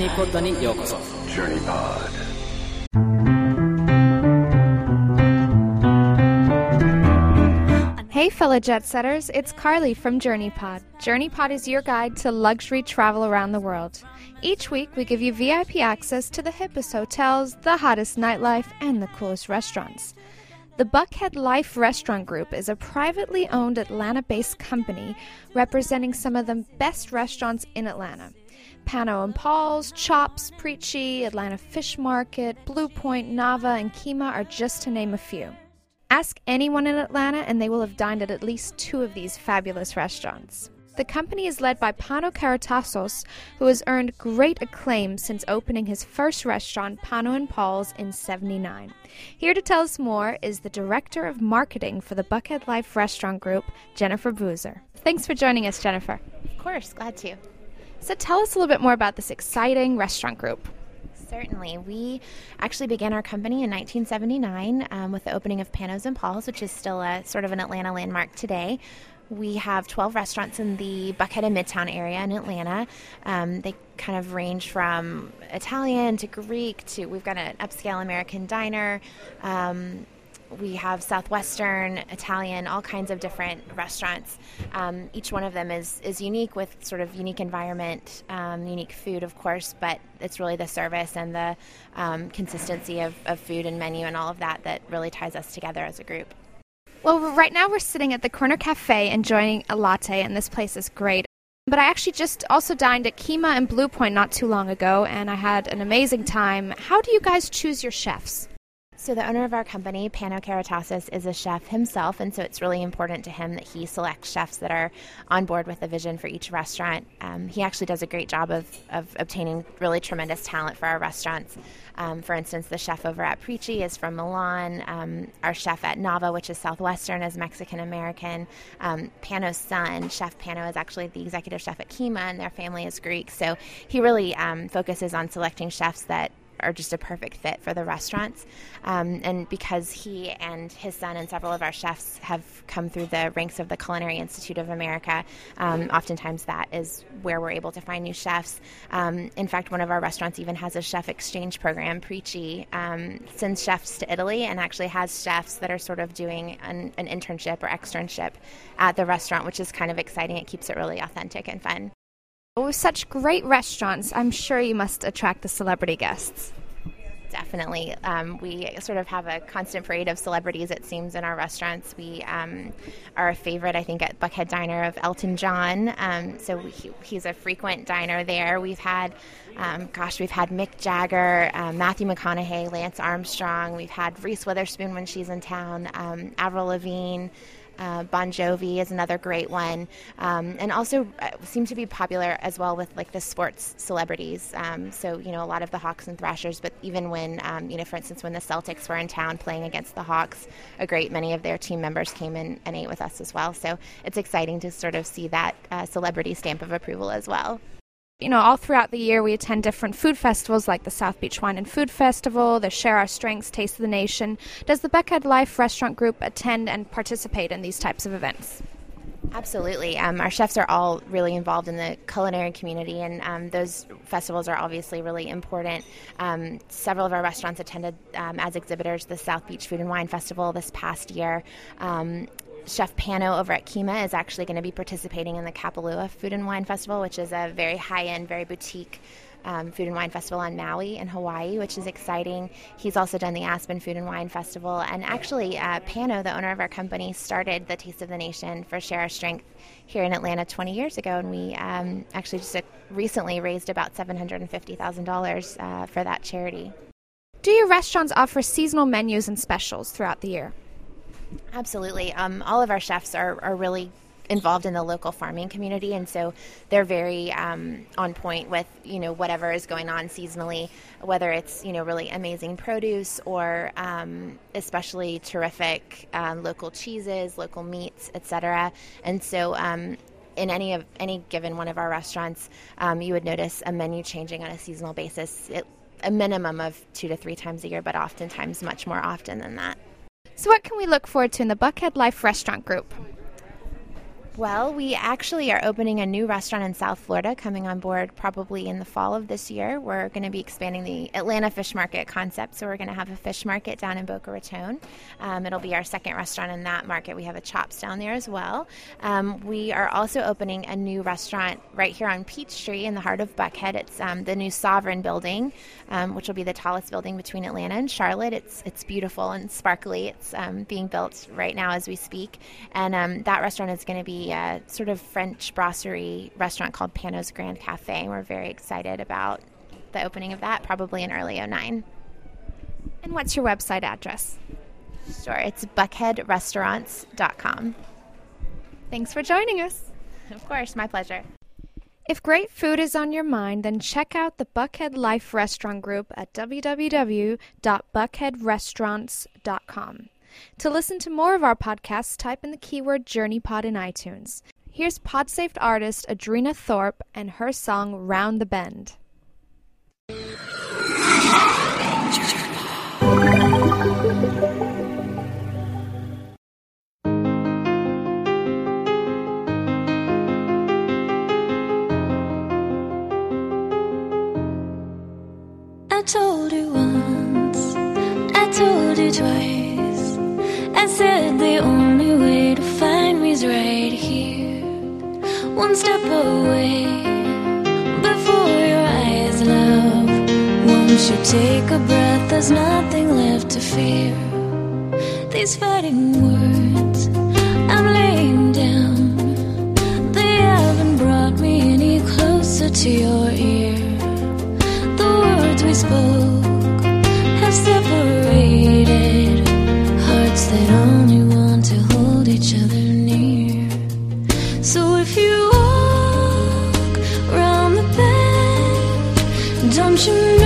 ニーポッドにようこそ Journey Pod. Hey, fellow jet setters, it's Carly from JourneyPod. JourneyPod is your guide to luxury travel around the world. Each week, we give you VIP access to the hippest hotels, the hottest nightlife, and the coolest restaurants. The Buckhead Life Restaurant Group is a privately owned Atlanta based company representing some of the best restaurants in Atlanta. Pano and Paul's, Chops, Pricci, Atlanta Fish Market, Bluepointe, Nava, and Kyma are just to name a few. Ask anyone in Atlanta, and they will have dined at at least two of these fabulous restaurants. The company is led by Pano Karatassos, who has earned great acclaim since opening his first restaurant, Pano and Paul's, in 79. Here to tell us more is the Director of Marketing for the Buckhead Life Restaurant Group, Jennifer Boozer. Thanks for joining us, Jennifer. Of course, glad to. So tell us a little bit more about this exciting restaurant group. Certainly. We actually began our company in 1979 um, with the opening of Panos and Paul's, which is still a sort of an Atlanta landmark today. We have 12 restaurants in the Buckhead and Midtown area in Atlanta. Um, they kind of range from Italian to Greek to we've got an upscale American diner. Um, we have Southwestern, Italian, all kinds of different restaurants. Um, each one of them is, is unique with sort of unique environment, um, unique food, of course, but it's really the service and the um, consistency of, of food and menu and all of that that really ties us together as a group. Well, right now we're sitting at the Corner Cafe enjoying a latte, and this place is great. But I actually just also dined at Kyma and Bluepointe not too long ago, and I had an amazing time. How do you guys choose your chefs? So the owner of our company, Pano Karatassos, is a chef himself, and so it's really important to him that he selects chefs that are on board with the vision for each restaurant. Um, he actually does a great job of, of obtaining really tremendous talent for our restaurants. Um, for instance, the chef over at Pricci is from Milan. Um, our chef at Nava, which is Southwestern, is Mexican American. Um, Pano's son, Chef Pano, is actually the executive chef at Kyma, and their family is Greek. So he really um, focuses on selecting chefs that are just a perfect fit for the restaurants. Um, and because he and his son and several of our chefs have come through the ranks of the Culinary Institute of America, um, oftentimes that is where we're able to find new chefs. Um, in fact, one of our restaurants even has a chef exchange program. Pricci um, sends chefs to Italy and actually has chefs that are sort of doing an, an internship or externship at the restaurant, which is kind of exciting. It keeps it really authentic and fun. With such great restaurants, I'm sure you must attract the celebrity guests. Definitely. Um, we sort of have a constant parade of celebrities, it seems, in our restaurants. We um, are a favorite, I think, at Buckhead Diner of Elton John. Um, so he, he's a frequent diner there. We've had, um, gosh, we've had Mick Jagger, uh, Matthew McConaughey, Lance Armstrong. We've had Reese Witherspoon when she's in town, um, Avril Lavigne. Uh, bon Jovi is another great one, um, and also uh, seem to be popular as well with like the sports celebrities. Um, so you know a lot of the Hawks and Thrashers, but even when um, you know, for instance, when the Celtics were in town playing against the Hawks, a great many of their team members came in and ate with us as well. So it's exciting to sort of see that uh, celebrity stamp of approval as well you know, all throughout the year we attend different food festivals like the South Beach Wine and Food Festival, the Share Our Strengths Taste of the Nation. Does the Buckhead Life Restaurant Group attend and participate in these types of events? Absolutely. Um, our chefs are all really involved in the culinary community, and um, those festivals are obviously really important. Um, several of our restaurants attended um, as exhibitors the South Beach Food and Wine Festival this past year. Chef Pano over at Kyma is actually going to be participating in the Kapalua Food and Wine Festival, which is a very high end, very boutique um, food and wine festival on Maui in Hawaii, which is exciting. He's also done the Aspen Food and Wine Festival. And actually, uh, Pano, the owner of our company, started the Taste of the Nation for Share Our Strength here in Atlanta 20 years ago. And we um, actually just uh, recently raised about $750,000 uh, for that charity. Do your restaurants offer seasonal menus and specials throughout the year? Absolutely. Um, all of our chefs are, are really involved in the local farming community, and so they're very um, on point with you know whatever is going on seasonally, whether it's you know really amazing produce or um, especially terrific um, local cheeses, local meats, etc. And so um, in any of any given one of our restaurants, um, you would notice a menu changing on a seasonal basis. It, a minimum of two to three times a year, but oftentimes much more often than that. So, what can we look forward to in the Buckhead Life Restaurant Group? Well, we actually are opening a new restaurant in South Florida coming on board probably in the fall of this year. We're going to be expanding the Atlanta Fish Market concept, so we're going to have a fish market down in Boca Raton. Um, it'll be our second restaurant in that market. We have a Chops down there as well. Um, we are also opening a new restaurant right here on Peachtree in the heart of Buckhead. It's um, the new Sovereign building, um, which will be the tallest building between Atlanta and Charlotte. It's it's beautiful and sparkly. It's um, being built right now as we speak, and um, that restaurant is going to be a sort of French brasserie restaurant called Pano's Grand Cafe. And we're very excited about the opening of that, probably in early 09. And what's your website address? Sure, it's buckheadrestaurants.com. Thanks for joining us. Of course, my pleasure. If great food is on your mind, then check out the Buckhead Life Restaurant Group at www.buckheadrestaurants.com. To listen to more of our podcasts, type in the keyword JourneyPod in iTunes. Here's Podsafe artist Adrena Thorpe and her song Round the Bend. One step away. Before your eyes, love, won't you take a breath? There's nothing left to fear. These fighting words So if you walk round the bend, don't you